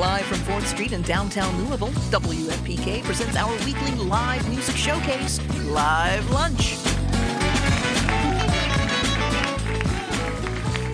Live from 4th Street in downtown Louisville, WFPK presents our weekly live music showcase, Live Lunch.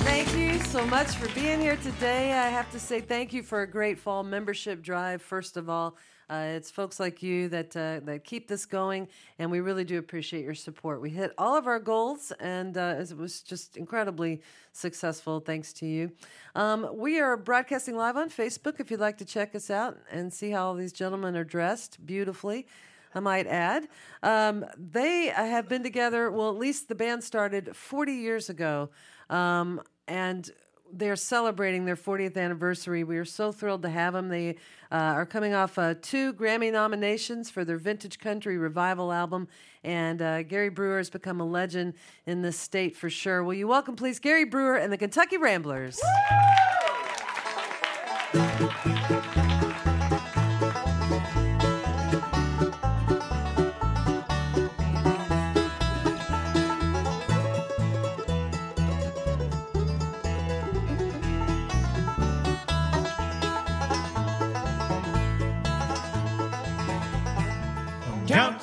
Thank you so much for being here today. I have to say thank you for a great fall membership drive, first of all. Uh, it's folks like you that uh, that keep this going, and we really do appreciate your support. We hit all of our goals, and uh, it was just incredibly successful thanks to you. Um, we are broadcasting live on Facebook. If you'd like to check us out and see how all these gentlemen are dressed beautifully. I might add. Um, they have been together, well, at least the band started 40 years ago. Um, and they're celebrating their 40th anniversary. We are so thrilled to have them. They uh, are coming off uh, two Grammy nominations for their Vintage Country Revival album, and uh, Gary Brewer has become a legend in this state for sure. Will you welcome, please, Gary Brewer and the Kentucky Ramblers?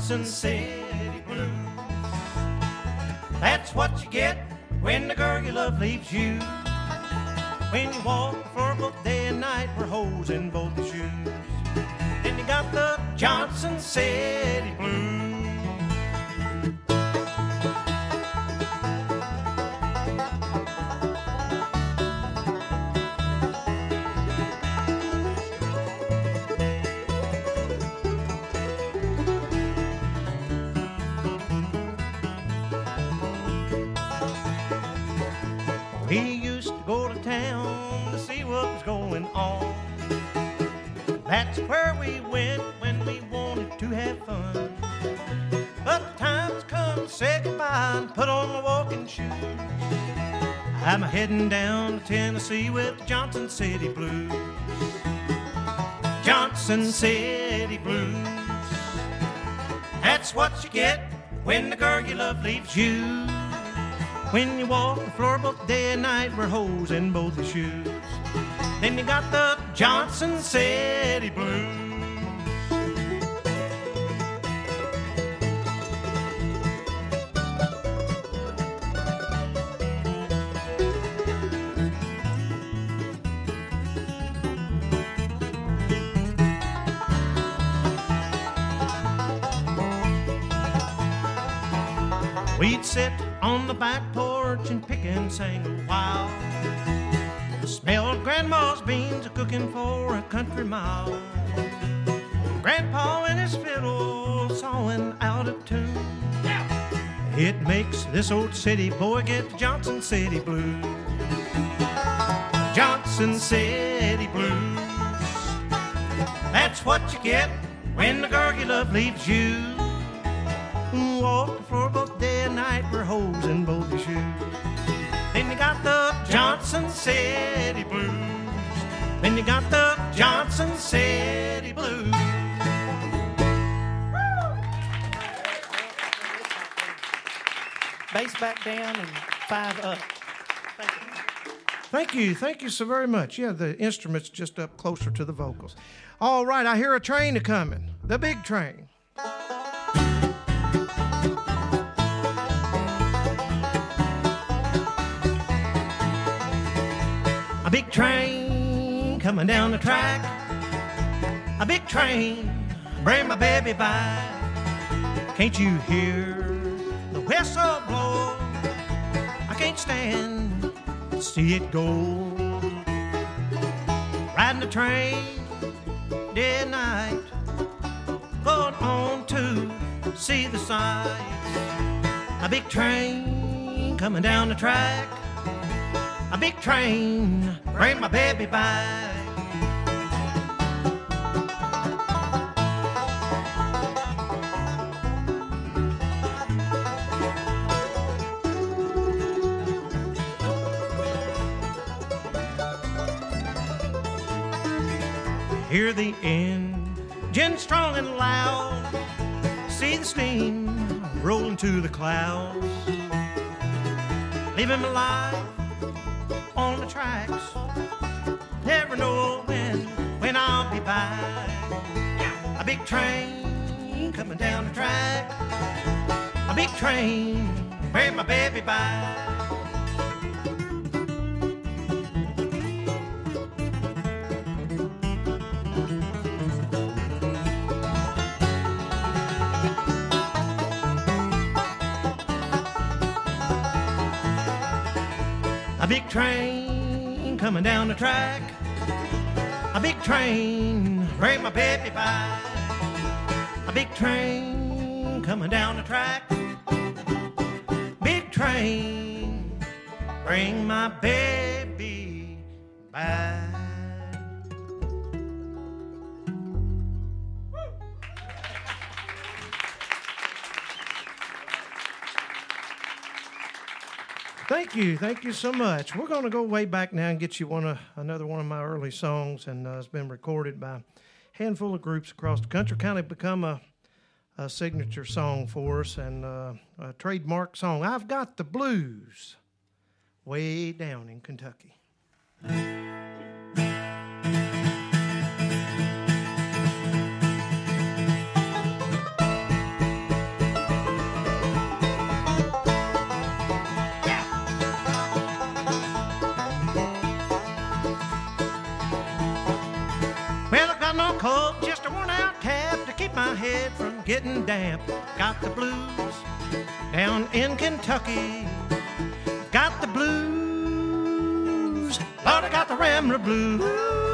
Johnson City Blues. That's what you get when the girl you love leaves you. When you walk the floor both day and night, we're holes in both shoes. Then you got the Johnson City we went when we wanted to have fun. But time's come, say goodbye and put on my walking shoes. I'm heading down to Tennessee with Johnson City Blues. Johnson City Blues. That's what you get when the girl you love leaves you. When you walk the floor both day and night, we're holes in both your shoes. Then you got the Johnson City Blues. Sit on the back porch and pick and sing a while. Smell grandma's beans cooking for a country mile. Grandpa and his fiddle sawing out of tune. It makes this old city boy get the Johnson City blues. Johnson City blues. That's what you get when the you love leaves you. Walk the floor Johnson City Blues. Then you got the Johnson City Blues. Bass back down and five up. Thank you. Thank you so very much. Yeah, the instrument's just up closer to the vocals. All right, I hear a train a coming. The big train. Big train coming down the track. A big train bring my baby by. Can't you hear the whistle blow? I can't stand to see it go. Riding the train day and night, going on to see the sights. A big train coming down the track. A big train bring my baby back. Hear the engine strong and loud. See the steam rolling to the clouds. Living my life on the tracks. Big train coming down the track. A big train bring my baby by. A big train coming down the track. A big train bring my baby by. Big train coming down the track. Big train bring my baby by. Thank you, thank you so much. We're going to go way back now and get you one of another one of my early songs, and uh, it's been recorded by handful of groups across the country. Kind of become a, a signature song for us and uh, a trademark song. I've got the blues, way down in Kentucky. Coat, just a worn out cap to keep my head from getting damp. Got the blues down in Kentucky. Got the blues. Lord, I got the Rambler blues.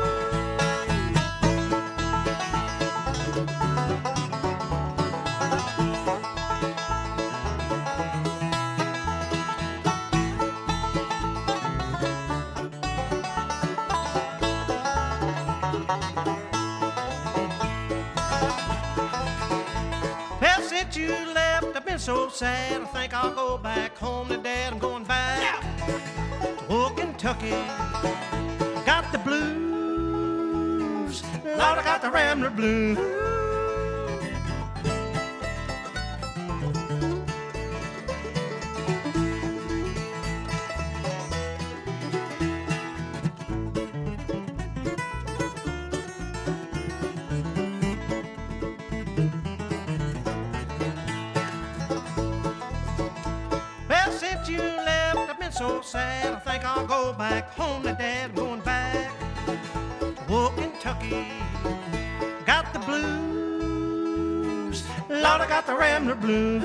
Since you left, I've been so sad. I think I'll go back home to Dad. I'm going back to old Kentucky. Got the blues. Lord, I got the Rambler blues. The Rambler.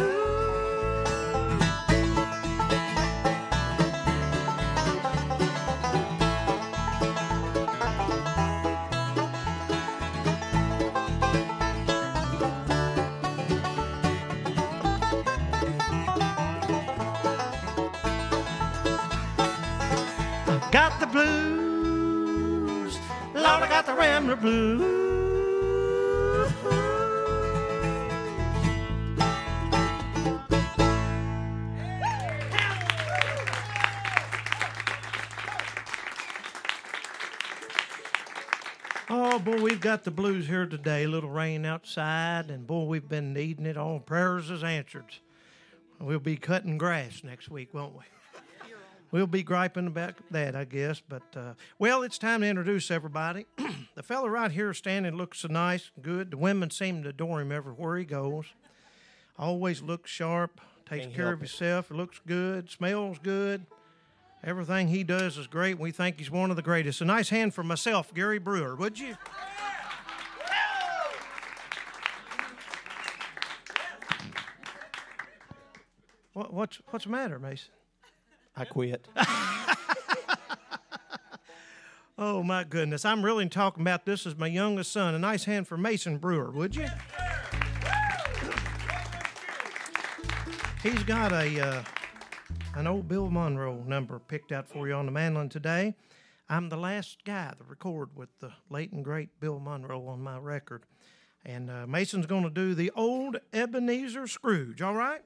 Got the blues. Lord, I got the Rambler blues. Oh boy, we've got the blues here today. A little rain outside, and boy, we've been needing it. All prayers is answered. We'll be cutting grass next week, won't we? We'll be griping about that, I guess. But uh, well, it's time to introduce everybody. the fella right here standing looks so nice, and good. The women seem to adore him everywhere he goes. Always looks sharp, takes Can't care of it. himself, looks good, smells good. Everything he does is great. We think he's one of the greatest. A nice hand for myself, Gary Brewer, would you? What, what's what's the matter, Mason? I quit. Oh my goodness, I'm really talking about this as my youngest son. A nice hand for Mason Brewer, would you? He's got a uh, an old Bill Monroe number picked out for you on the mandolin today. I'm the last guy to record with the late and great Bill Monroe on my record, and uh, Mason's going to do the old Ebenezer Scrooge. All right.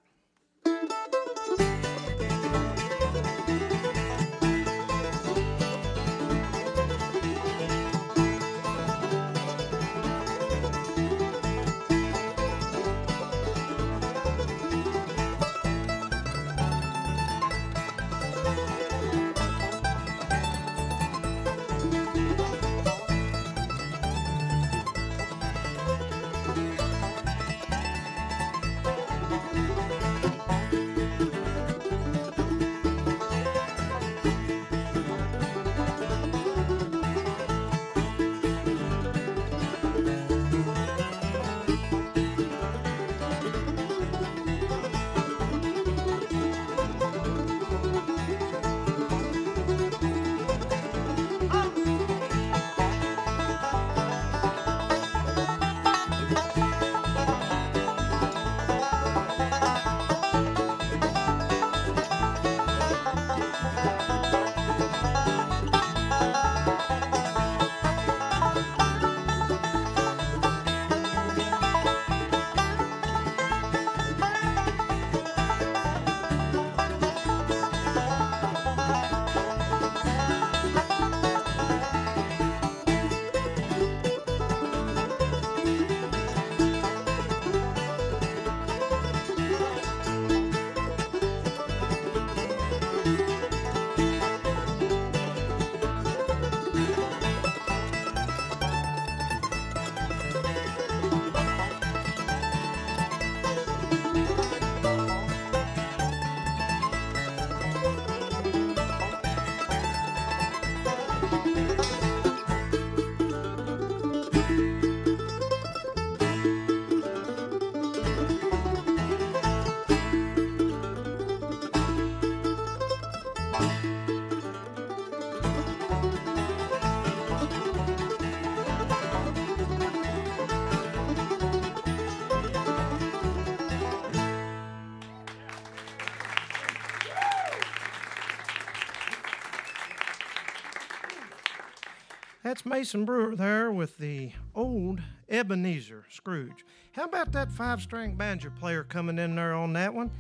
That's Mason Brewer there with the old Ebenezer Scrooge. How about that five string banjo player coming in there on that one?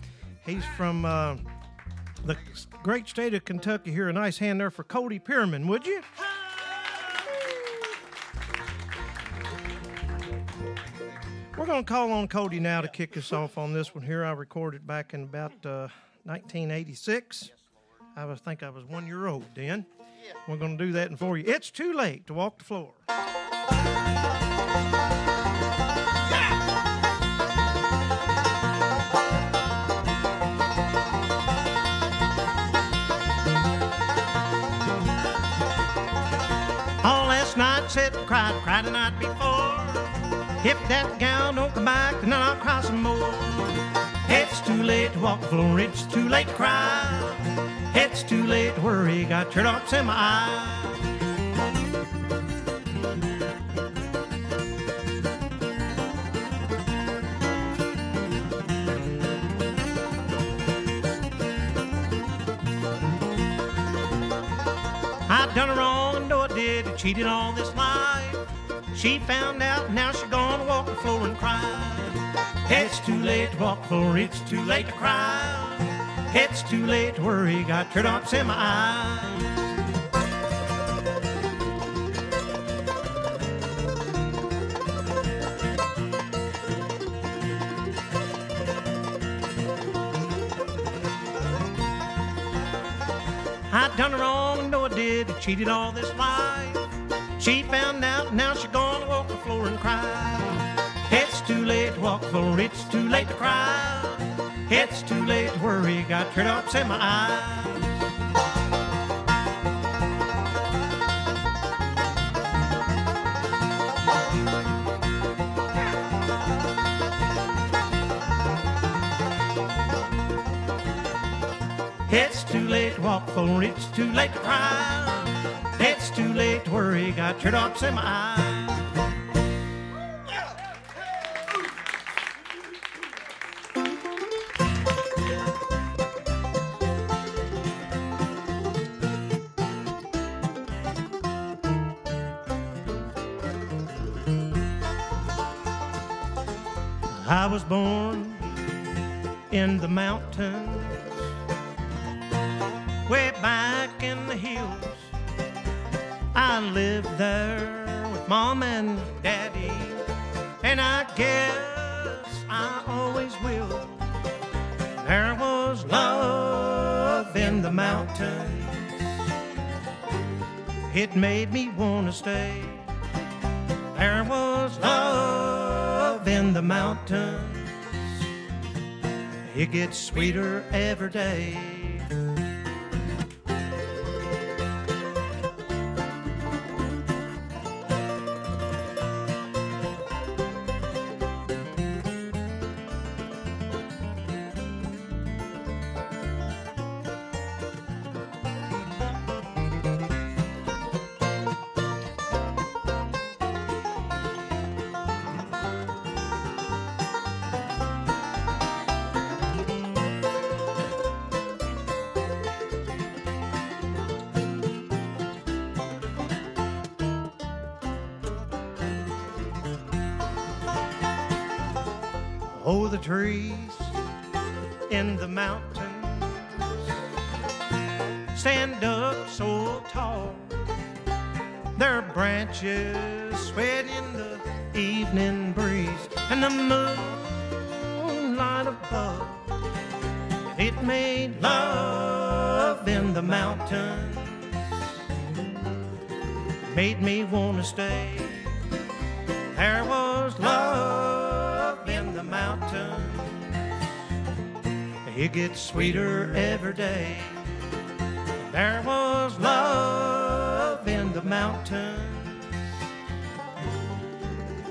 He's from uh, the great state of Kentucky here. A nice hand there for Cody Pierman, would you? We're going to call on Cody now to kick us off on this one here. I recorded back in about uh, 1986. I was think I was one year old then. We're going to do that for you. It's too late to walk the floor. All last night said and cried, cried the night before. If that gal don't come back, then I'll cry some more. It's too late to walk the floor, it's too late to cry. It's too late to worry, got tear drops in my eye. I done her wrong know I did. Cheated all this life. She found out, now she gonna walk the floor and cry. It's too late to walk the floor, it's too late to cry. It's too late to worry, got tear drops in my eyes. I done her wrong, know I did. I cheated all this life. She found out, now she gonna walk the floor and cry. It's too late to walk the floor, it's too late to cry. It's too late to worry, got tear drops in my eyes. It's too late to walk floor, it's too late to cry. It's too late to worry, got tear drops in my eyes. Mountains, way back in the hills. I lived there with mom and daddy, and I guess I always will. There was love in the mountains, it made me want to stay. There was love in the mountains. It gets sweeter every day. Oh, the trees in the mountains stand up so tall. Their branches swayed in the evening breeze, and the moonlight above. It made love in the mountains, made me want to stay. There was love It gets sweeter every day. There was love in the mountains.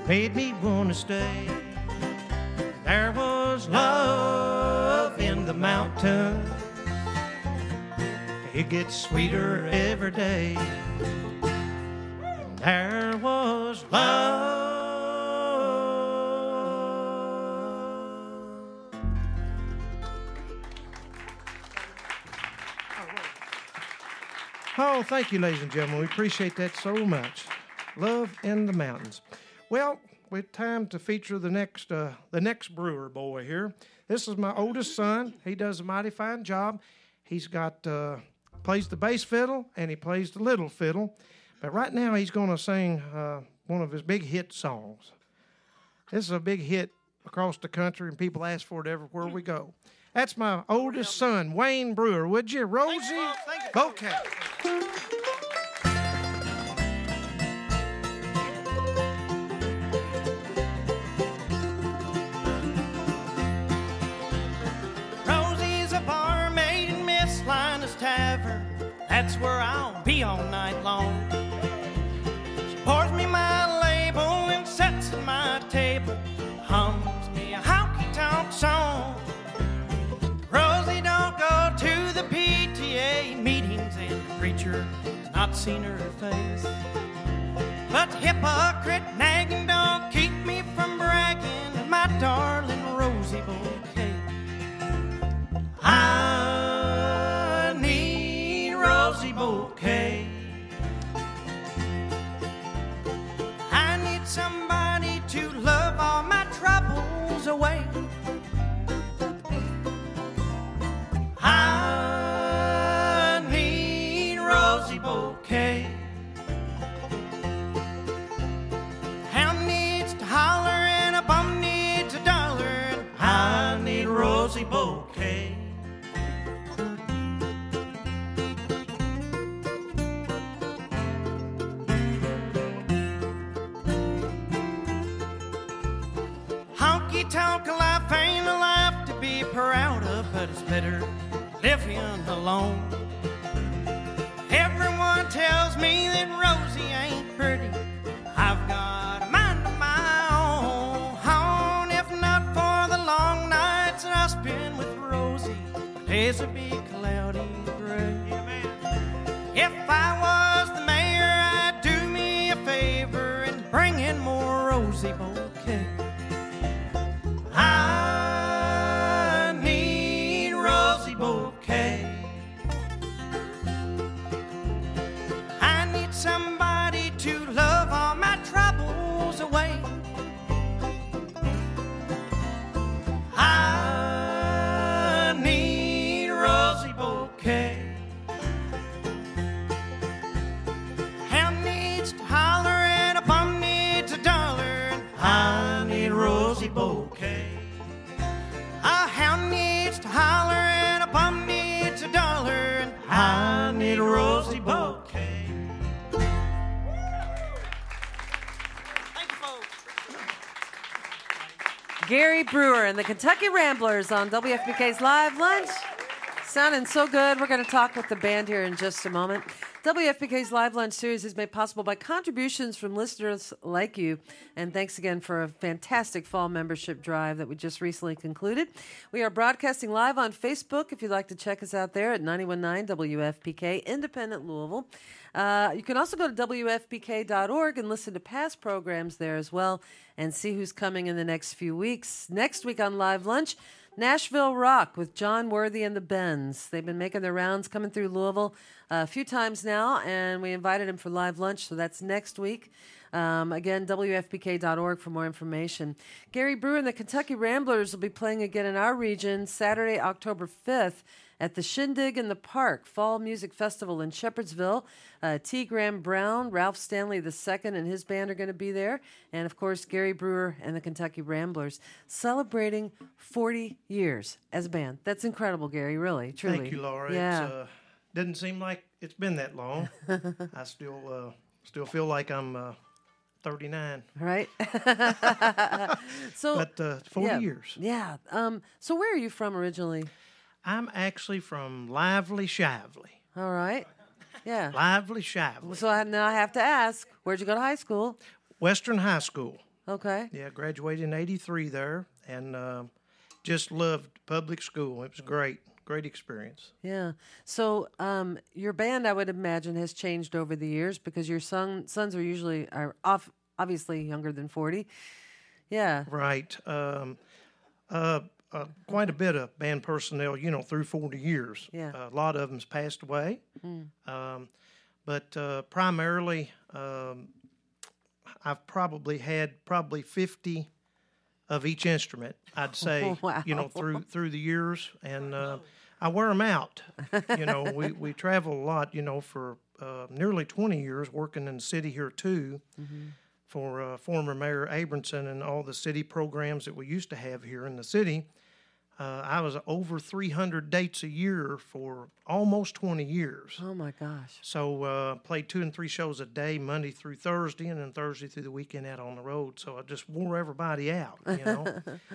Made me want to stay. There was love in the mountains. It gets sweeter every day. There was love. Oh, thank you, ladies and gentlemen. We appreciate that so much. Love in the mountains. Well, we it's time to feature the next uh, the next brewer boy here. This is my oldest son. He does a mighty fine job. He's got uh, plays the bass fiddle and he plays the little fiddle. But right now he's going to sing uh, one of his big hit songs. This is a big hit across the country, and people ask for it everywhere we go. That's my oldest son, Wayne Brewer. Would you, Rosie? Okay. Rosie's a barmaid in Miss Linus Tavern. That's where I'll be all night long. Preacher not seen her face. But hypocrite nagging don't keep me from bragging my darling Rosie bouquet. I need Rosie bouquet. Honky tonk life ain't a life to be proud of, but it's better living alone. Everyone tells me Gary Brewer and the Kentucky Ramblers on WFPK's Live Lunch. Sounding so good. We're going to talk with the band here in just a moment. WFPK's Live Lunch series is made possible by contributions from listeners like you. And thanks again for a fantastic fall membership drive that we just recently concluded. We are broadcasting live on Facebook if you'd like to check us out there at 919 WFPK, Independent Louisville. Uh, you can also go to WFPK.org and listen to past programs there as well and see who's coming in the next few weeks. Next week on Live Lunch, Nashville Rock with Jon Worthy and the Bends. They've been making their rounds coming through Louisville uh, a few times now, and we invited them for live lunch, so that's next week. Um, again, WFPK.org for more information. Gary Brewer and the Kentucky Ramblers will be playing again in our region Saturday, October 5th at the Shindig in the Park Fall Music Festival in Shepherdsville. Uh, T. Graham Brown, Ralph Stanley II, and his band are going to be there. And of course, Gary Brewer and the Kentucky Ramblers celebrating 40 years as a band. That's incredible, Gary, really, truly. Thank you, Laura. Yeah. It's, uh, doesn't seem like it's been that long. I still uh, still feel like I'm uh, 39, Right? so, but uh, 40 yeah. years. Yeah. Um, so, where are you from originally? I'm actually from Lively Shively. All right. Yeah. Lively Shively. So I, now I have to ask, where'd you go to high school? Western High School. Okay. Yeah, graduated in 83 there and uh, just loved public school. It was great. Great experience. Yeah. So um, your band, I would imagine, has changed over the years because your son, sons are usually are off, obviously younger than forty. Yeah. Right. Um, uh, uh, quite a bit of band personnel, you know, through 40 years. Yeah. Uh, a lot of them's passed away. Um, but uh, primarily, um, I've probably had probably 50 of each instrument, I'd say, Wow. you know, through through the years. And uh, I wear them out. You know, we, we travel a lot, you know, for uh, nearly 20 years working in the city here too for uh, former Mayor Abramson and all the city programs that we used to have here in the city. Uh, I was over 300 dates a year for almost 20 years. Oh my gosh. So uh, played two and three shows a day, Monday through Thursday, and then Thursday through the weekend out on the road. So I just wore everybody out, you know.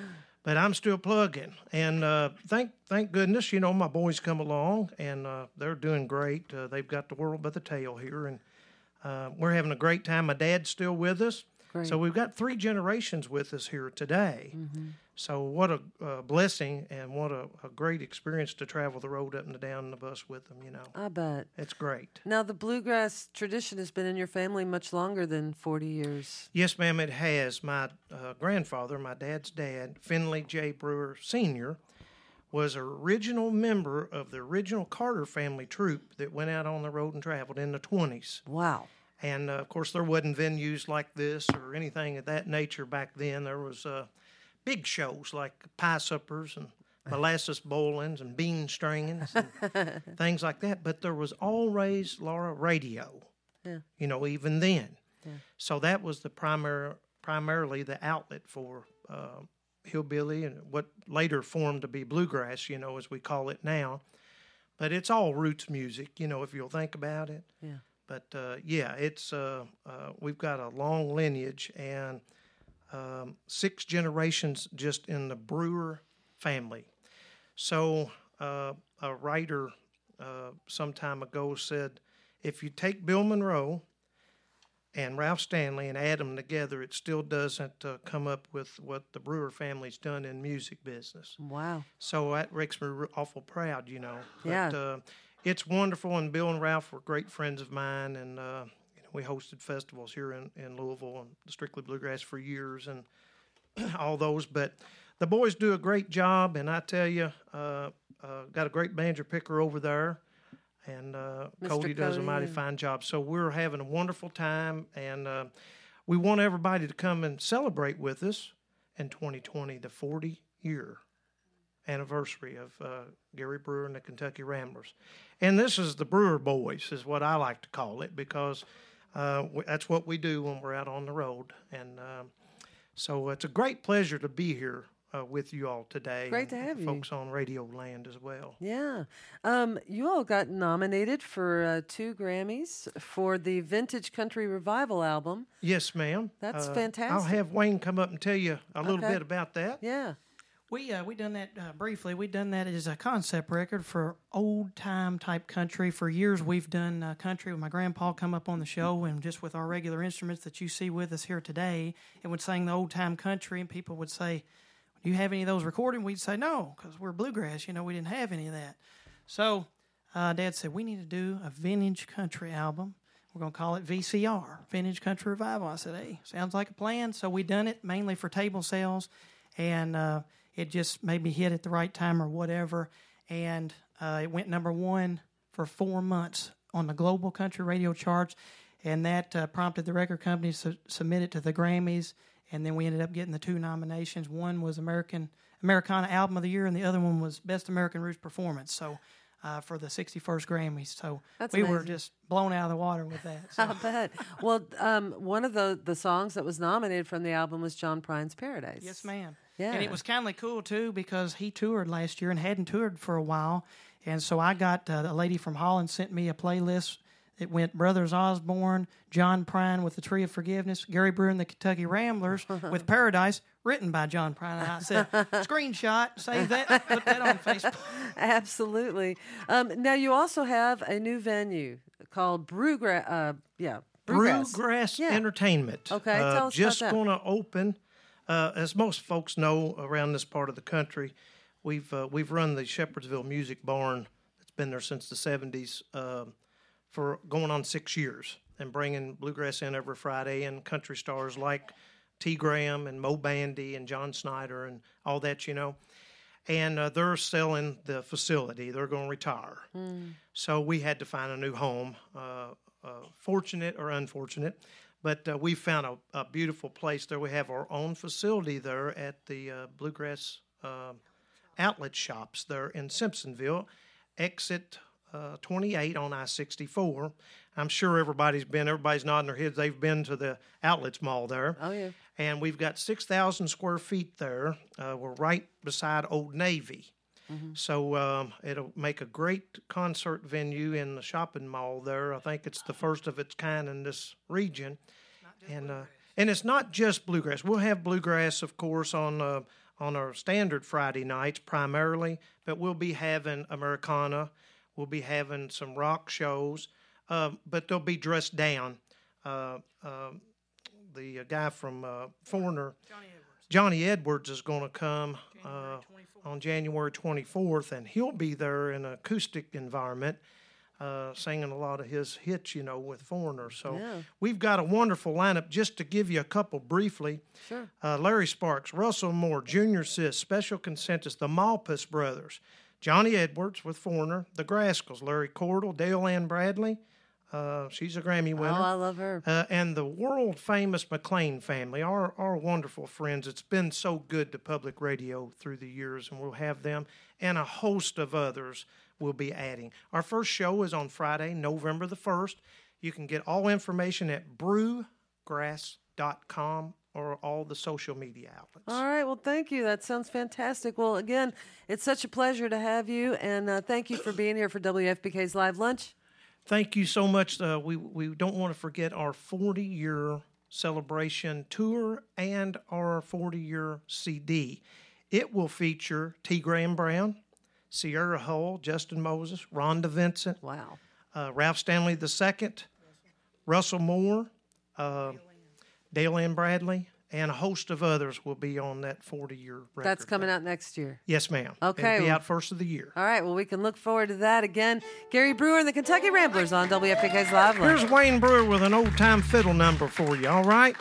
but I'm still plugging, and uh, thank thank goodness, you know, my boys come along and uh, they're doing great. Uh, they've got the world by the tail here, and uh, we're having a great time. My dad's still with us, Great. so we've got three generations with us here today. So what a uh, blessing and what a, a great experience to travel the road up and down in the bus with them. You know, I bet. it's great. Now, the bluegrass tradition has been in your family much longer than 40 years. Yes, ma'am, it has. My uh, grandfather, my dad's dad, Finley J. Brewer Sr., was an original member of the original Carter family troupe that went out on the road and traveled in the 20s. Wow. And uh, of course, there wasn't venues like this or anything of that nature back then. There was uh, big shows like pie suppers and molasses bowlings and bean stringings and things like that. But there was always Laura radio. Yeah. You know, even then. So that was the primary, primarily the outlet for uh, hillbilly and what later formed to be bluegrass. You know, as we call it now. But it's all roots music. You know, if you'll think about it. Yeah. But uh, yeah, it's uh, uh, we've got a long lineage and um, six generations just in the Brewer family. So uh, a writer uh, some time ago said, if you take Bill Monroe and Ralph Stanley and add them together, it still doesn't uh, come up with what the Brewer family's done in music business. Wow. So that makes me awful proud, you know. Yeah. But, uh, it's wonderful, and Bill and Ralph were great friends of mine, and uh, we hosted festivals here in, in Louisville and Strictly Bluegrass for years, and all those. But the boys do a great job, and I tell you, uh, uh, got a great banjo picker over there, and uh. Cody does a mighty fine job. So we're having a wonderful time, and uh, we want everybody to come and celebrate with us in 2020, the 40 year anniversary of uh, Gary Brewer and the Kentucky Ramblers. And this is the Brewer Boys, is what I like to call it, because uh, that's what we do when we're out on the road. And um, so it's a great pleasure to be here uh, with you all today. Great to have you. Folks on Radio Land as well. Yeah. Um, you all got nominated for uh, two Grammys for the Vintage Country Revival album. Yes, ma'am. That's Uh, I'll have Wayne come up and tell you a little Okay. bit about that. Yeah. We uh, we done that uh, briefly. We done that as a concept record for old time type country. For years, we've done uh, country with my grandpa come up on the show and just with our regular instruments that you see with us here today, and would sing the old time country. And people would say, "Do you have any of those recorded?" We'd say, "No, because we're bluegrass. You know, we didn't have any of that." So, uh, Dad said we need to do a vintage country album. We're going to call it VCR, Vintage Country Revival. I said, hey, sounds like a plan. So we done it mainly for table sales, and uh, it just maybe hit at the right time or whatever. And uh, it went number one for four months on the global country radio charts, and that uh, prompted the record company to su- submit it to the Grammys. And then we ended up getting the two nominations. One was American Americana Album of the Year, and the other one was Best American Roots Performance. So. Uh, for the 61st Grammys, so That's we were just blown out of the water with that. So. I bet. Well, um, one of the, the songs that was nominated from the album was John Prine's Paradise. Yes, ma'am. Yeah. And it was kind of cool too because he toured last year and hadn't toured for a while, and so I got uh, a lady from Holland sent me a playlist. It went Brothers Osborne, John Prine with the Tree of Forgiveness, Gary Brewer and the Kentucky Ramblers with Paradise, written by John Prine. And I said, screenshot, save that, put that on Facebook. Absolutely. Um, now, you also have a new venue called Brewgrass. Uh, yeah. Brewgrass. Brewgrass Yeah. Entertainment. Okay, uh, tell us about just going to open, uh, as most folks know around this part of the country, we've uh, we've run the Shepherdsville Music Barn. It's been there since the '70s um for going on six years, and bringing bluegrass in every Friday and country stars like T. Graham and Moe Bandy and John Snyder and all that, you know. and uh, they're selling the facility. They're going to retire. So we had to find a new home. Uh, uh, fortunate or unfortunate, but uh, we found a, a beautiful place there. We have our own facility there at the uh, Bluegrass uh, outlet shops there in Simpsonville, exit uh, 28 on I 64. I'm sure everybody's been, everybody's nodding their heads. They've been to the outlets mall there. Oh, yeah. And we've got 6,000 square feet there. Uh, we're right beside Old Navy. So um, it'll make a great concert venue in the shopping mall there. I think it's the first of its kind in this region. And uh, and it's not just bluegrass. We'll have bluegrass, of course, on uh, on our standard Friday nights primarily, but we'll be having Americana. We'll be having some rock shows, um, but they'll be dressed down. Uh, um the uh, guy from uh, Foreigner, Johnny Edwards, is going to come uh, on January 24th, and he'll be there in an acoustic environment. Uh, singing a lot of his hits, you know, with Foreigner. So Yeah. we've got a wonderful lineup. Just to give you a couple briefly, Sure. uh, Larry Sparks, Russell Moore, Junior Sisk, Special Consensus, the Malpass Brothers, Johnny Edwards with Foreigner, the Grascals, Larry Cordle, Dale Ann Bradley, uh, she's a Grammy winner. Oh, I love her. uh, and the world famous McLain family, our, our wonderful friends. It's been so good to public radio through the years, and we'll have them and a host of others we'll be adding. Our first show is on Friday, November the 1st. You can get all information at brewgrass.com or all the social media outlets. All right. Well, thank you. That sounds fantastic. Well, again, it's such a pleasure to have you, and uh, thank you for being here for WFPK's Live Lunch. Thank you so much. Uh, we, we don't want to forget our 40 year celebration tour and our 40 year CD. It will feature T. Graham Brown, Sierra Hull, Justin Moses, Rhonda Vincent, Wow. uh, Ralph Stanley II, Russell Moore, uh, Dale Ann Bradley, and a host of others will be on that 40 year record. That's coming out next year. Yes, ma'am. Okay, It'll be out first of the year. All right. Well, we can look forward to that again. Gary Brewer and the Kentucky Ramblers on WFPK's Live Here's Wayne Brewer with an old time fiddle number for you, all right?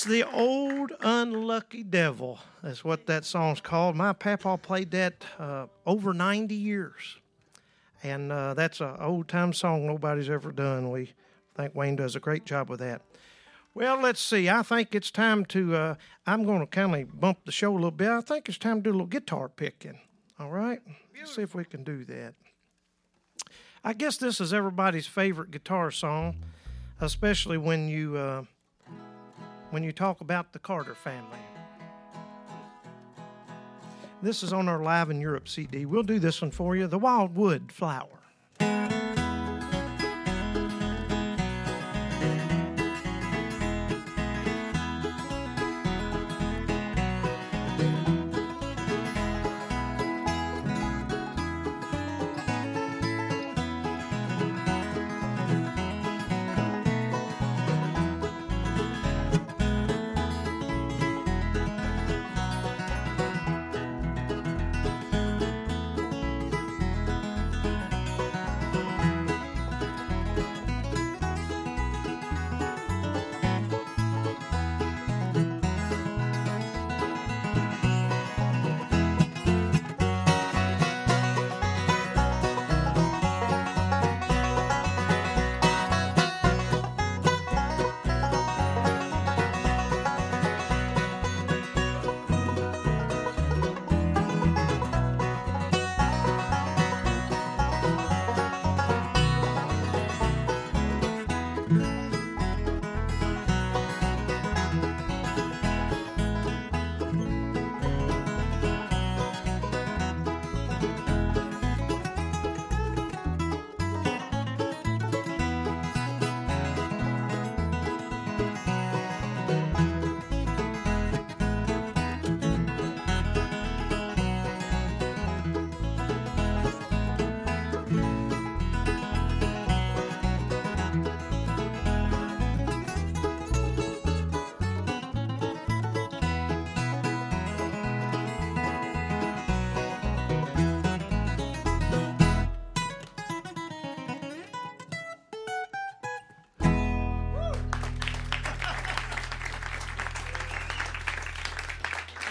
That's the old unlucky devil. That's what that song's called. My papa played that uh, over 90 years. And uh, that's an old time song nobody's ever done. We think Wayne does a great job with that. Well, let's see. I think it's time to, uh, I'm going to kind of bump the show a little bit. I think it's time to do a little guitar picking. All right? Let's see if we can do that. I guess this is everybody's favorite guitar song, especially when you. When you talk about the Carter family. This is on our Live in Europe CD. We'll do this one for you The Wildwood Flower.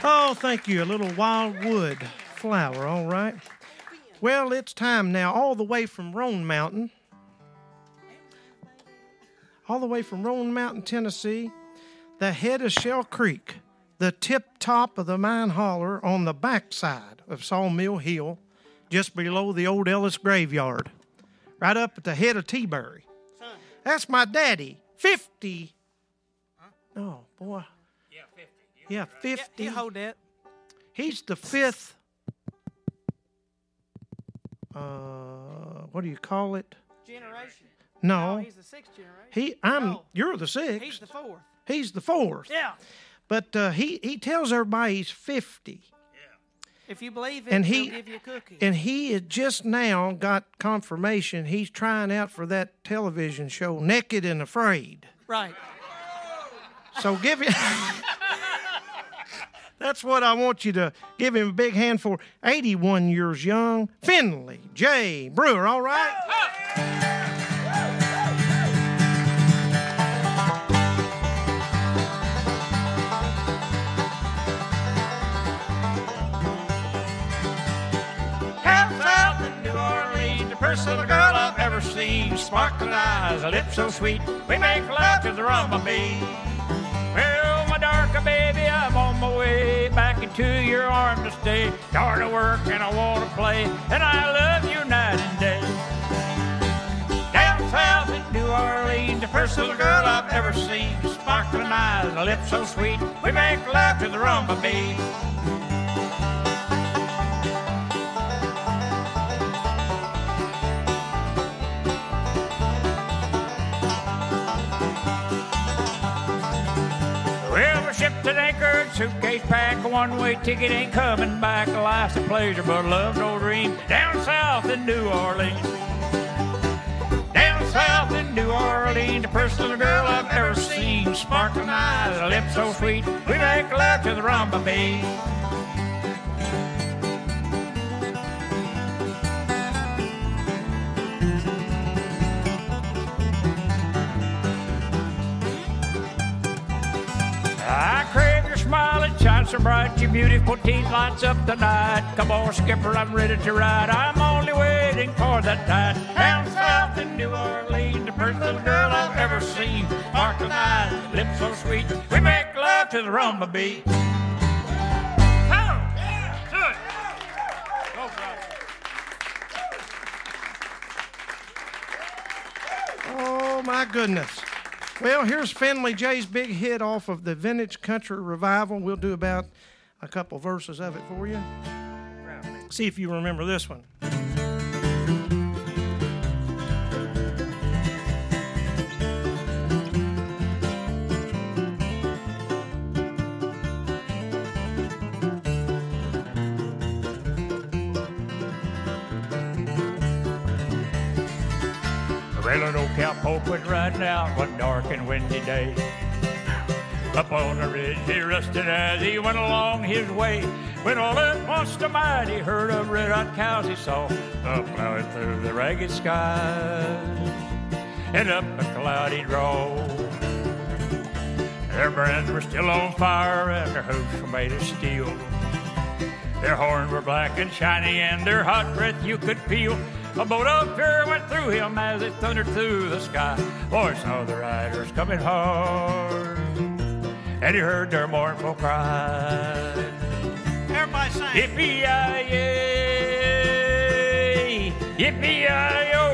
Oh, thank you. A little wildwood flower, all right. Well, it's time now, all the way from Roan Mountain. All the way from Roan Mountain, Tennessee, the head of Shell Creek, the tip top of the mine holler on the backside of Sawmill Hill, just below the old Ellis graveyard, right up at the head of T-Bury. That's my daddy, 50. Oh, boy. Yeah, 50. You hold that. He's the fifth. Uh, what do you call it? Generation. No, Oh, he's the sixth generation. he. I'm. No. You're the sixth. He's the fourth. He's the fourth. Yeah. But uh, he he tells everybody he's fifty, If you believe it, And he- give you a cookie. and he had just now got confirmation he's trying out for that television show, Naked and Afraid. right. So give him. That's what I want you to give him a big hand for. 81 years young, Finley J. Brewer, all right? First little girl I've ever seen. Sparkling eyes, a lip so sweet, we make love to the rumba beat. Well, my darker baby, I'm my way back into your arms to stay. Tired of work and I want to play, and I love you night and day. Down south in New Orleans, the first little girl I've ever seen. Sparkling eyes, a lip so sweet, we make love to the rumba beat. Shipped and anchored, suitcase packed, one-way ticket ain't coming back. Life's a pleasure, but love's no dream. Down south in New Orleans. Down south in New Orleans, the little girl I've ever seen. Sparkling eyes, a lip so sweet, we make love to the rumba beat. It bright. Your beautiful teeth lights up the night. Come on, skipper, I'm ready to ride. I'm only waiting for that tide. Down south in New Orleans, the first little girl I've ever seen. Sparkling eyes, lips so sweet. We make love to the rumba beat. Oh, my goodness. Well, here's Finley J's big hit off of the Vintage Country Revival. We'll do about a couple verses of it for you. See if you remember this one. Cowpoke went riding out one dark and windy day. Up on the ridge he rested as he went along his way. When all at once the mighty herd of red-eyed cows he saw up plowing through the ragged skies and up a cloudy draw. Their brands were still on fire and their hoofs were made of steel. Their horns were black and shiny, and their hot breath you could feel. A bolt of fear went through him as it thundered through the sky. Boy saw the riders coming hard, and he heard their mournful cry. Everybody sing. Yippee-yi-yay, yippee-yi-yo.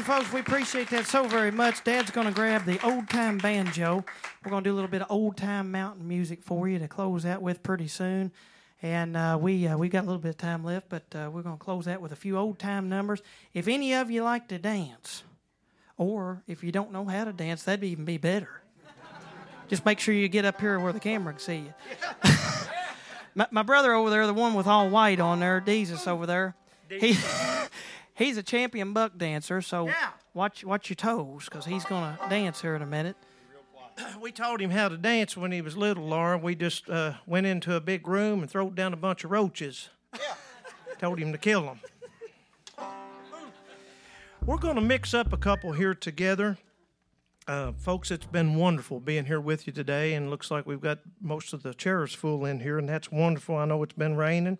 You, folks. We appreciate that so very much. Dad's going to grab the old time banjo. We're going to do a little bit of old time mountain music for you to close out with pretty soon. And uh, we uh, we got a little bit of time left, but uh, we're going to close out with a few old time numbers. If any of you like to dance, Or if you don't know how to dance, that'd even be better. Just make sure you get up here where the camera can see you. my, my brother over there, the one with all white on there, Jesus over there, he, he's a champion buck dancer. So Yeah. watch watch your toes, because he's gonna dance here in a minute. We taught him how to dance when he was little, Laura. We just uh, went into a big room and threw down a bunch of roaches. Yeah. Told him to kill them. We're going to mix up a couple here together. Uh, folks, it's been wonderful being here with you today, and looks like we've got most of the chairs full in here, and that's wonderful. I know it's been raining.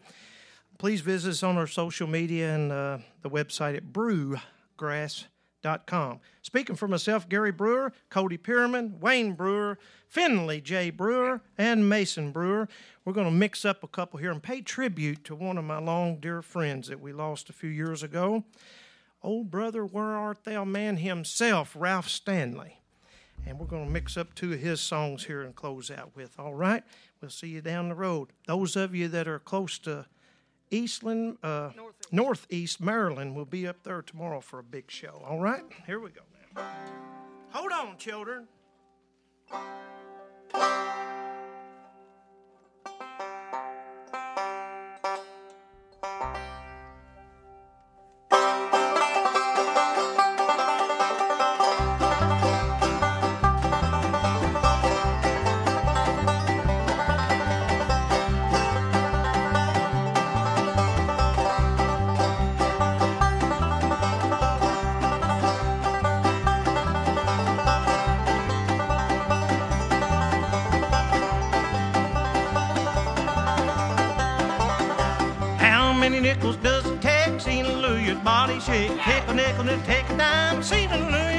Please visit us on our social media and uh, the website at brewgrass.com. Speaking for myself, Gary Brewer, Cody Pierman, Wayne Brewer, Finley J. Brewer, and Mason Brewer. We're going to mix up a couple here and pay tribute to one of my long dear friends that we lost a few years ago. Old brother, where art thou, man himself, Ralph Stanley. And we're going to mix up two of his songs here and close out with. All right? We'll see you down the road. Those of you that are close to Eastland, uh, Northeast Maryland will be up there tomorrow for a big show. All right? Here we go now. Hold on, children. Shake. Take a nickel and take a dime. Seen Louis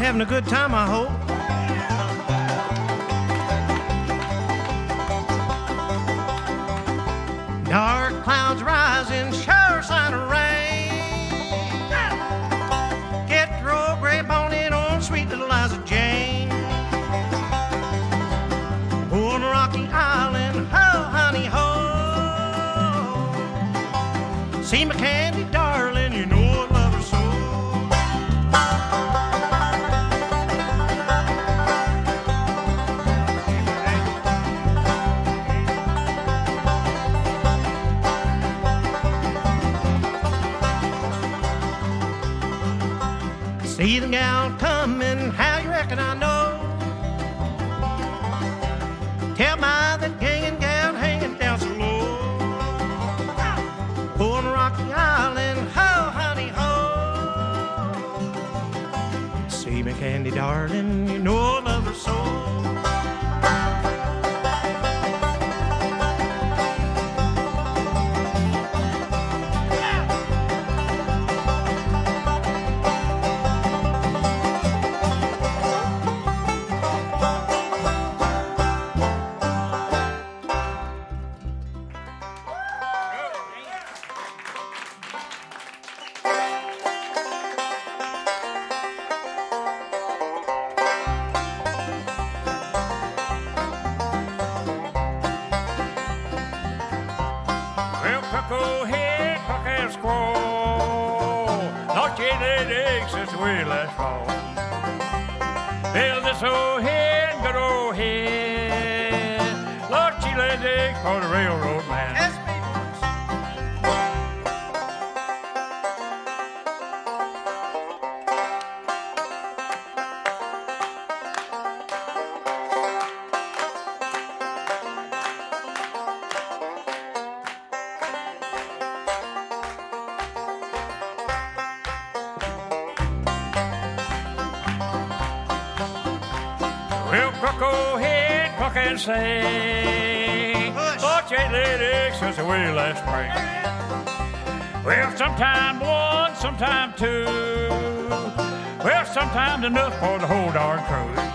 having a good time, I hope. Dark clouds rising, sure sign of rain. Get the road grape on in on sweet little Liza Jane. On rocky island, ho, honey, ho. See my Sing. Lord, she laid eggs since we last spring. Well, sometime one, sometime two. Well, sometimes enough for the whole darn crew.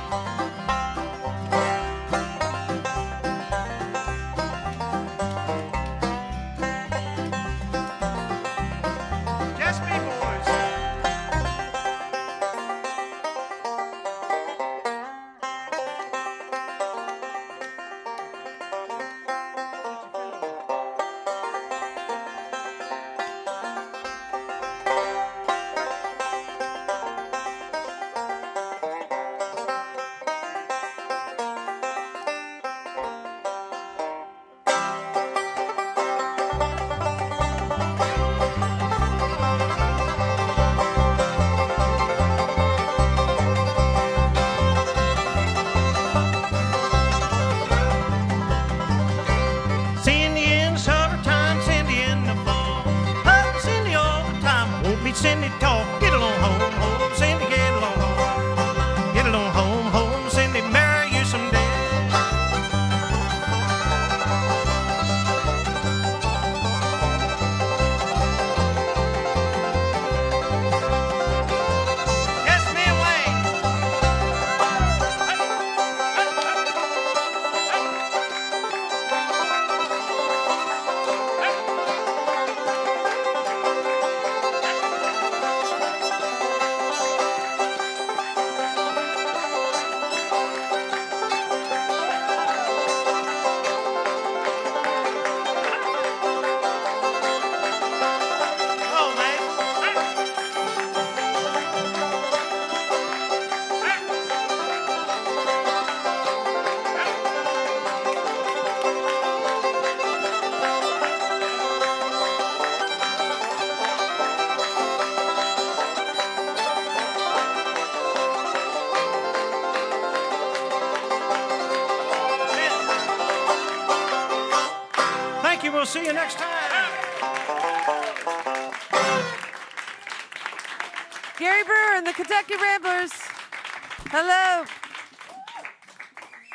Hello.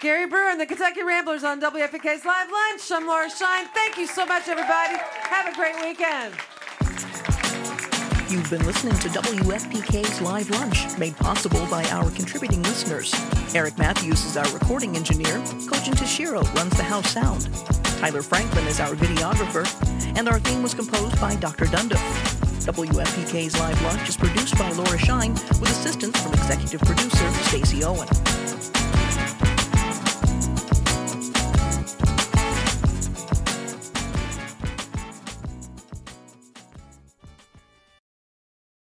Gary Brewer and the Kentucky Ramblers on WFPK's Live Lunch. I'm Laura Shine. Thank you so much, everybody. Have a great weekend. You've been listening to WFPK's Live Lunch, made possible by our contributing listeners. Eric Matthews is our recording engineer. Kojin Tashiro runs the house sound. Tyler Franklin is our videographer. And our theme was composed by Dr. Dundon. WFPK's Live Lunch is produced by Laura Shine with assistance from executive producer Stacy Owen.